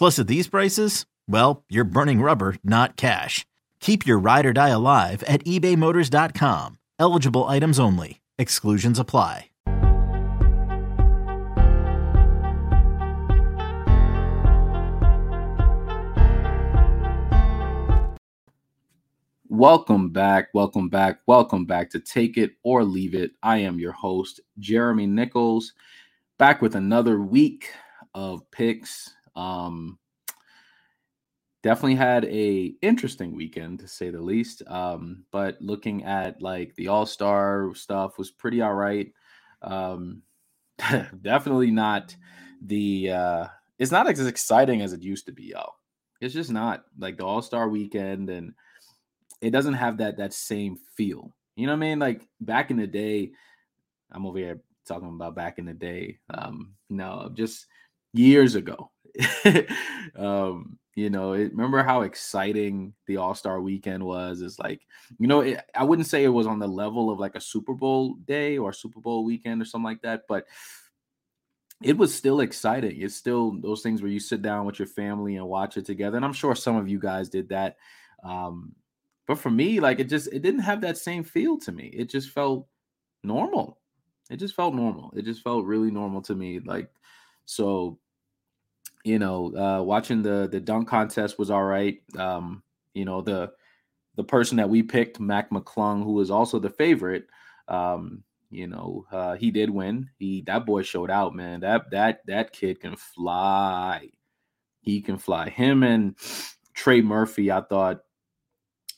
Plus, at these prices, well, you're burning rubber, not cash. Keep your ride or die alive at ebaymotors.com. Eligible items only. Exclusions apply. Welcome back, welcome back, welcome back to Take It or Leave It. I am your host, Jeremy Nichols, back with another week of picks. Um, definitely had a interesting weekend to say the least. Um, but looking at like the All Star stuff was pretty all right. Um, definitely not the. Uh, it's not as exciting as it used to be, y'all. It's just not like the All Star weekend and it doesn't have that that same feel. You know what I mean? Like back in the day, I'm over here talking about back in the day. Um, no, just years ago. um, you know, it, remember how exciting the All Star Weekend was? It's like, you know, it, I wouldn't say it was on the level of like a Super Bowl day or Super Bowl weekend or something like that, but it was still exciting. It's still those things where you sit down with your family and watch it together. And I'm sure some of you guys did that. Um, but for me, like it just it didn't have that same feel to me. It just felt normal. It just felt normal. It just felt really normal to me. Like so, you know, uh watching the the dunk contest was all right. Um, you know, the the person that we picked, Mac McClung, who was also the favorite, um, you know, uh, he did win. He that boy showed out, man. That that that kid can fly. He can fly. Him and Trey Murphy, I thought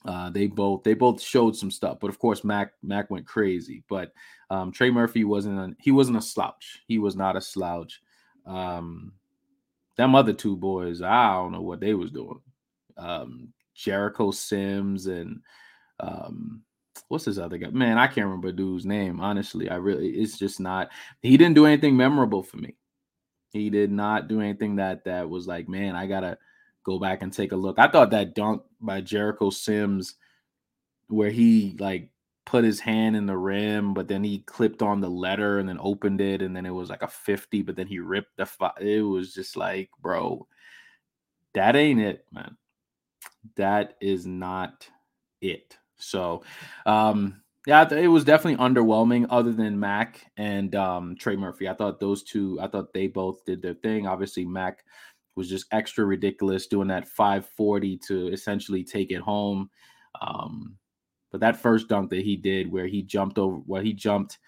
uh, they both they both showed some stuff, but of course Mac Mac went crazy. But um, Trey Murphy wasn't a, he wasn't a slouch. He was not a slouch. Um, them other two boys, I don't know what they was doing. Um, Jericho Sims and um, what's his other guy? Man, I can't remember dude's name. Honestly, I really it's just not. He didn't do anything memorable for me. He did not do anything that that was like, man, I gotta go back and take a look. I thought that dunk by Jericho Sims, where he like put his hand in the rim, but then he clipped on the letter and then opened it, and then it was like a 50, but then he ripped the fi- it was just like, bro, that ain't it, man. That is not it. So um yeah, it was definitely underwhelming other than Mac and um Trey Murphy. I thought those two, I thought they both did their thing. Obviously, Mac was just extra ridiculous doing that 540 to essentially take it home. Um, but that first dunk that he did, where he jumped over, where he jumped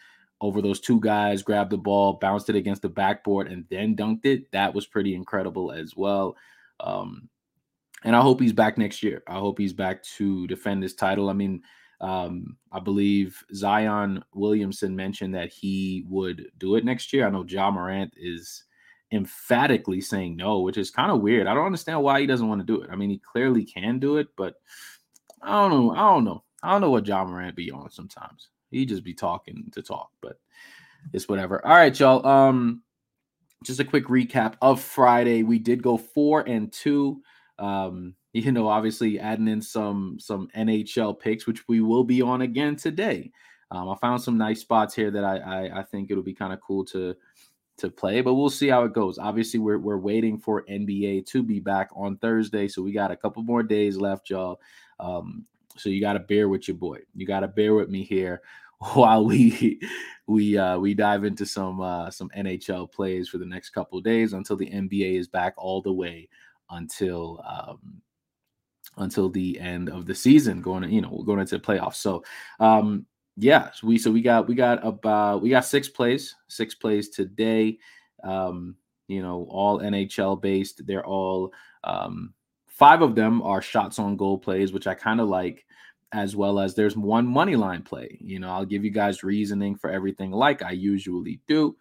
over those two guys, grabbed the ball, bounced it against the backboard, and then dunked it, that was pretty incredible as well. Um, and I hope he's back next year. I hope he's back to defend his title. I mean, um, I believe Zion Williamson mentioned that he would do it next year. I know Ja Morant is emphatically saying no, which is kind of weird. I don't understand why he doesn't want to do it. I mean, he clearly can do it, but I don't know. I don't know. I don't know what Ja Morant be on sometimes. He just be talking to talk, but it's whatever. All right, y'all. Um, just a quick recap of Friday. We did go four and two. Um, you know, obviously adding in some some NHL picks, which we will be on again today. Um, I found some nice spots here that I I, I think it'll be kind of cool to to play, but we'll see how it goes. Obviously, we're we're waiting for NBA to be back on Thursday, so we got a couple more days left, y'all. Um, so you got to bear with your boy. You got to bear with me here while we we uh, we dive into some uh, some NHL plays for the next couple days until the NBA is back all the way until um, until the end of the season, going you know going into the playoffs. So um, yeah, so we so we got we got about we got six plays, six plays today. Um, you know, all NHL based. They're all um, five of them are shots on goal plays, which I kind of like, as well as there's one money line play. You know, I'll give you guys reasoning for everything like I usually do.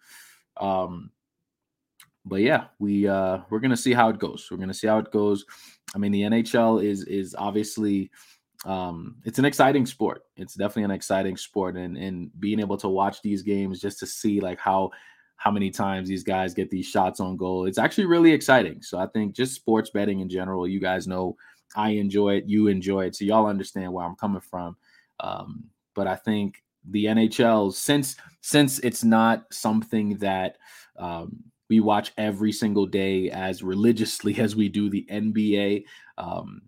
Um, but yeah, we uh we're gonna see how it goes. We're gonna see how it goes. I mean, the NHL is is obviously um, it's an exciting sport. It's definitely an exciting sport, and and being able to watch these games just to see like how how many times these guys get these shots on goal. It's actually really exciting. So I think just sports betting in general, you guys know I enjoy it, you enjoy it, so y'all understand where I'm coming from. Um, but I think the NHL, since since it's not something that um, we watch every single day as religiously as we do the NBA. Um,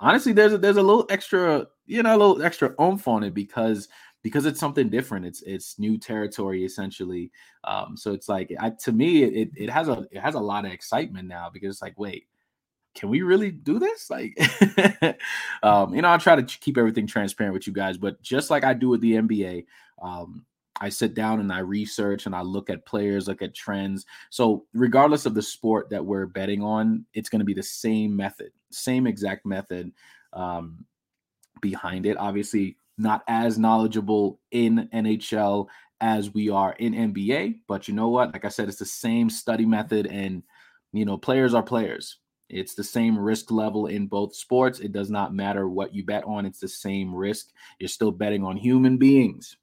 honestly, there's a, there's a little extra, you know, a little extra oomph on it because because it's something different. It's it's new territory essentially. Um, so it's like I, to me, it it has a it has a lot of excitement now because it's like, wait, can we really do this? Like, um, you know, I try to keep everything transparent with you guys, but just like I do with the NBA, um, I sit down and I research and I look at players, look at trends. So, regardless of the sport that we're betting on, it's going to be the same method, same exact method um, behind it. Obviously, not as knowledgeable in NHL as we are in NBA, but you know what? Like I said, it's the same study method, and you know, players are players. It's the same risk level in both sports. It does not matter what you bet on, it's the same risk. You're still betting on human beings.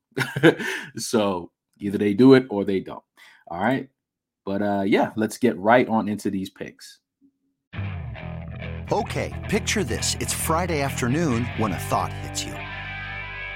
so either they do it or they don't. All right. But uh yeah, let's get right on into these picks. Okay, picture this. It's Friday afternoon when a thought hits you.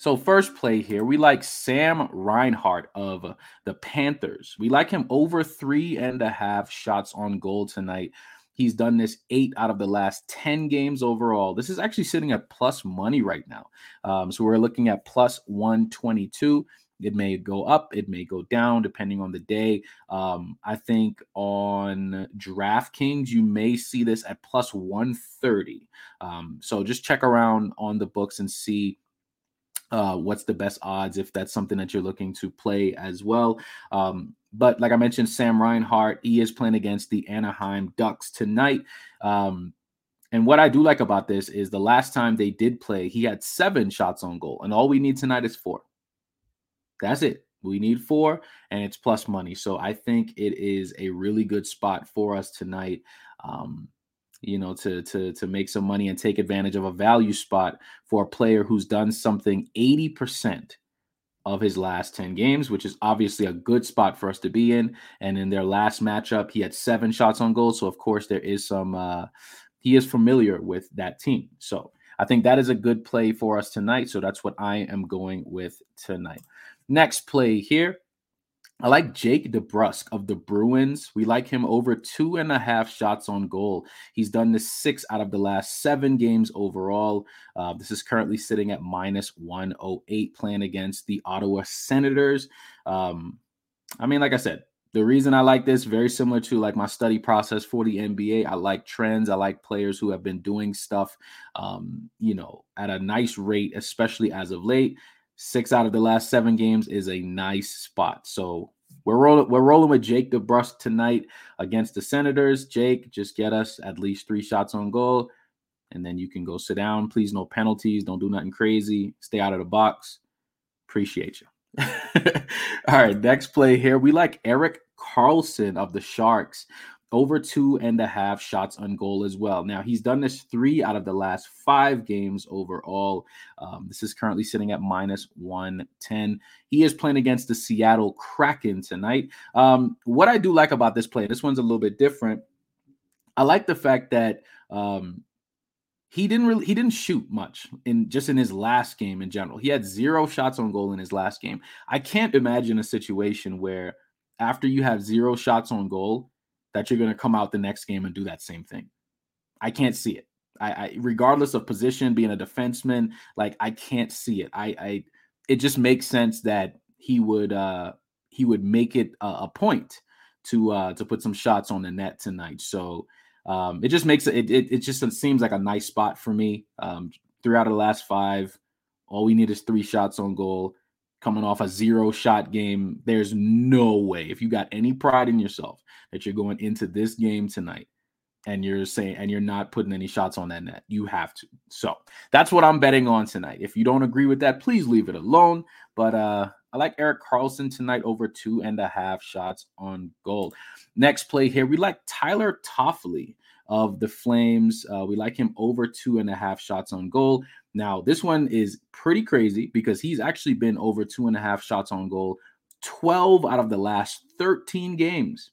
So first play here, we like Sam Reinhart of the Panthers. We like him over three and a half shots on goal tonight. He's done this eight out of the last 10 games overall. This is actually sitting at plus money right now. Um, so we're looking at plus 122. It may go up, it may go down depending on the day. Um, I think on DraftKings, you may see this at plus 130. Um, so just check around on the books and see uh, what's the best odds if that's something that you're looking to play as well. Um, but like I mentioned, Sam Reinhart, he is playing against the Anaheim Ducks tonight. Um, and what I do like about this is the last time they did play, he had seven shots on goal, and all we need tonight is four. That's it. We need four, and it's plus money. So I think it is a really good spot for us tonight. Um, you know, to to to make some money and take advantage of a value spot for a player who's done something 80% of his last 10 games, which is obviously a good spot for us to be in. And in their last matchup, he had seven shots on goal. So of course there is some uh he is familiar with that team. So I think that is a good play for us tonight. So that's what I am going with tonight. Next play here. I like Jake DeBrusk of the Bruins. We like him over two and a half shots on goal. He's done this six out of the last seven games overall. Uh, this is currently sitting at minus 108, playing against the Ottawa Senators. Um, I mean, like I said, the reason I like this very similar to like my study process for the NBA. I like trends. I like players who have been doing stuff, um, you know, at a nice rate, especially as of late. Six out of the last seven games is a nice spot. So we're rolling. We're rolling with Jake DeBrusk tonight against the Senators. Jake, just get us at least three shots on goal, and then you can go sit down. Please, no penalties. Don't do nothing crazy. Stay out of the box. Appreciate you. All right, next play here. We like Erik Karlsson of the Sharks over two and a half shots on goal as well. Now, he's done this three out of the last five games overall. Um, this is currently sitting at minus 110. He is playing against the Seattle Kraken tonight. Um, what I do like about this play, this one's a little bit different. I like the fact that um, he didn't really he didn't shoot much in just in his last game in general. He had zero shots on goal in his last game. I can't imagine a situation where after you have zero shots on goal that you're going to come out the next game and do that same thing. I can't see it. I, I regardless of position, being a defenseman, like I can't see it. I, I it just makes sense that he would uh he would make it a, a point to uh to put some shots on the net tonight. So um, it just makes it, it, it just seems like a nice spot for me. Um, three out of the last five, all we need is three shots on goal. Coming off a zero shot game, there's no way if you got any pride in yourself that you're going into this game tonight and you're saying and you're not putting any shots on that net. You have to. So that's what I'm betting on tonight. If you don't agree with that, please leave it alone. But uh I like Erik Karlsson tonight over two and a half shots on goal. Next play here, we like Tyler Toffoli of the Flames. Uh, we like him over two and a half shots on goal. Now, this one is pretty crazy because he's actually been over two and a half shots on goal 12 out of the last 13 games.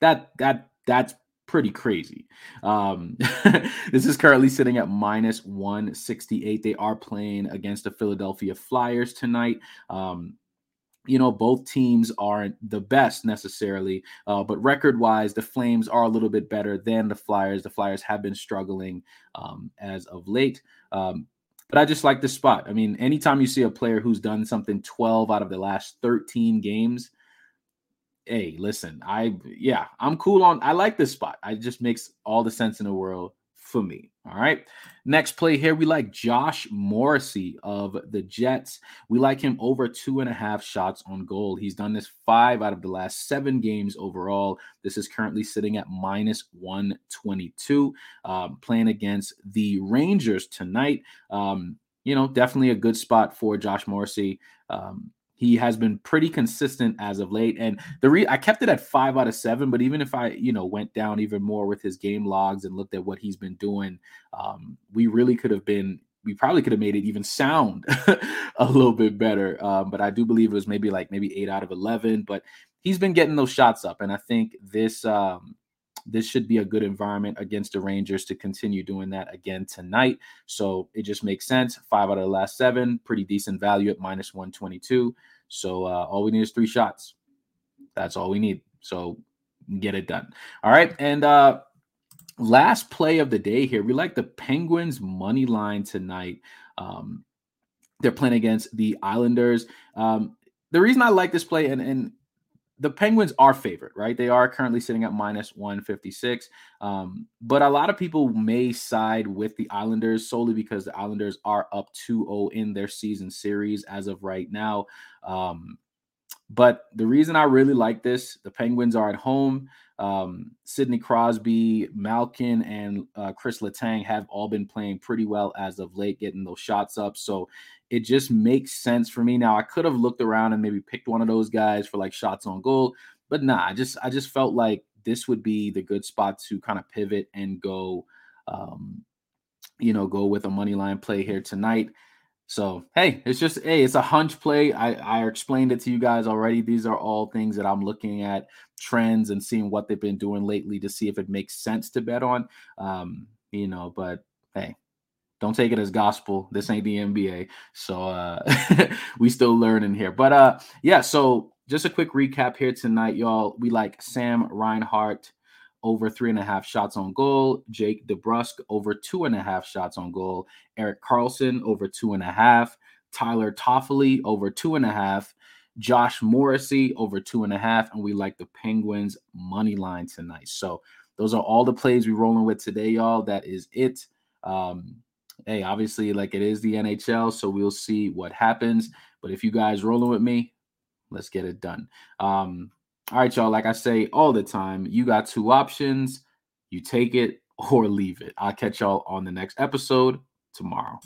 That that that's pretty crazy. Um, this is currently sitting at minus 168. They are playing against the Philadelphia Flyers tonight. Um, you know, both teams aren't the best necessarily, uh, but record wise, the Flames are a little bit better than the Flyers. The Flyers have been struggling um, as of late. Um, but I just like this spot. I mean, anytime you see a player who's done something 12 out of the last 13 games, hey, listen, I yeah, I'm cool on. I like this spot. It just makes all the sense in the world for me. All right. Next play here, we like Josh Morrissey of the Jets. We like him over two and a half shots on goal. He's done this five out of the last seven games overall. This is currently sitting at minus 122. Um, playing against the Rangers tonight. Um, you know, definitely a good spot for Josh Morrissey. Um, he has been pretty consistent as of late, and the re- I kept it at five out of seven. But even if I, you know, went down even more with his game logs and looked at what he's been doing, um, we really could have been. We probably could have made it even sound a little bit better. Um, but I do believe it was maybe like maybe eight out of eleven. But he's been getting those shots up, and I think this um, this should be a good environment against the Rangers to continue doing that again tonight. So it just makes sense. Five out of the last seven, pretty decent value at minus 122. So uh, all we need is three shots. That's all we need. So get it done. All right. And uh last play of the day here. We like the Penguins money line tonight. Um, they're playing against the Islanders. Um, the reason I like this play, and, and the Penguins are favorite, right? They are currently sitting at minus 156. Um, but a lot of people may side with the Islanders solely because the Islanders are up 2 0 in their season series as of right now. Um, but the reason I really like this, the Penguins are at home. Um, Sidney Crosby, Malkin, and uh, Chris Letang have all been playing pretty well as of late, getting those shots up. So it just makes sense for me. Now I could have looked around and maybe picked one of those guys for like shots on goal, but nah, I just I just felt like this would be the good spot to kind of pivot and go, um, you know, go with a money line play here tonight. So hey, it's just hey, it's a hunch play. I I explained it to you guys already. These are all things that I'm looking at trends and seeing what they've been doing lately to see if it makes sense to bet on. Um, you know, but hey, don't take it as gospel. This ain't the NBA. So uh we still learning here. But uh yeah, so just a quick recap here tonight, y'all. We like Sam Reinhart over three and a half shots on goal. Jake DeBrusk over two and a half shots on goal. Erik Karlsson over two and a half. Tyler Toffoli over two and a half. Josh Morrissey over two and a half. And we like the Penguins money line tonight. So those are all the plays we're rolling with today, y'all. That is it. Um, hey, obviously, like it is the NHL, so we'll see what happens. But if you guys rolling with me, let's get it done. Um, all right, y'all. Like I say all the time, you got two options. You take it or leave it. I'll catch y'all on the next episode tomorrow.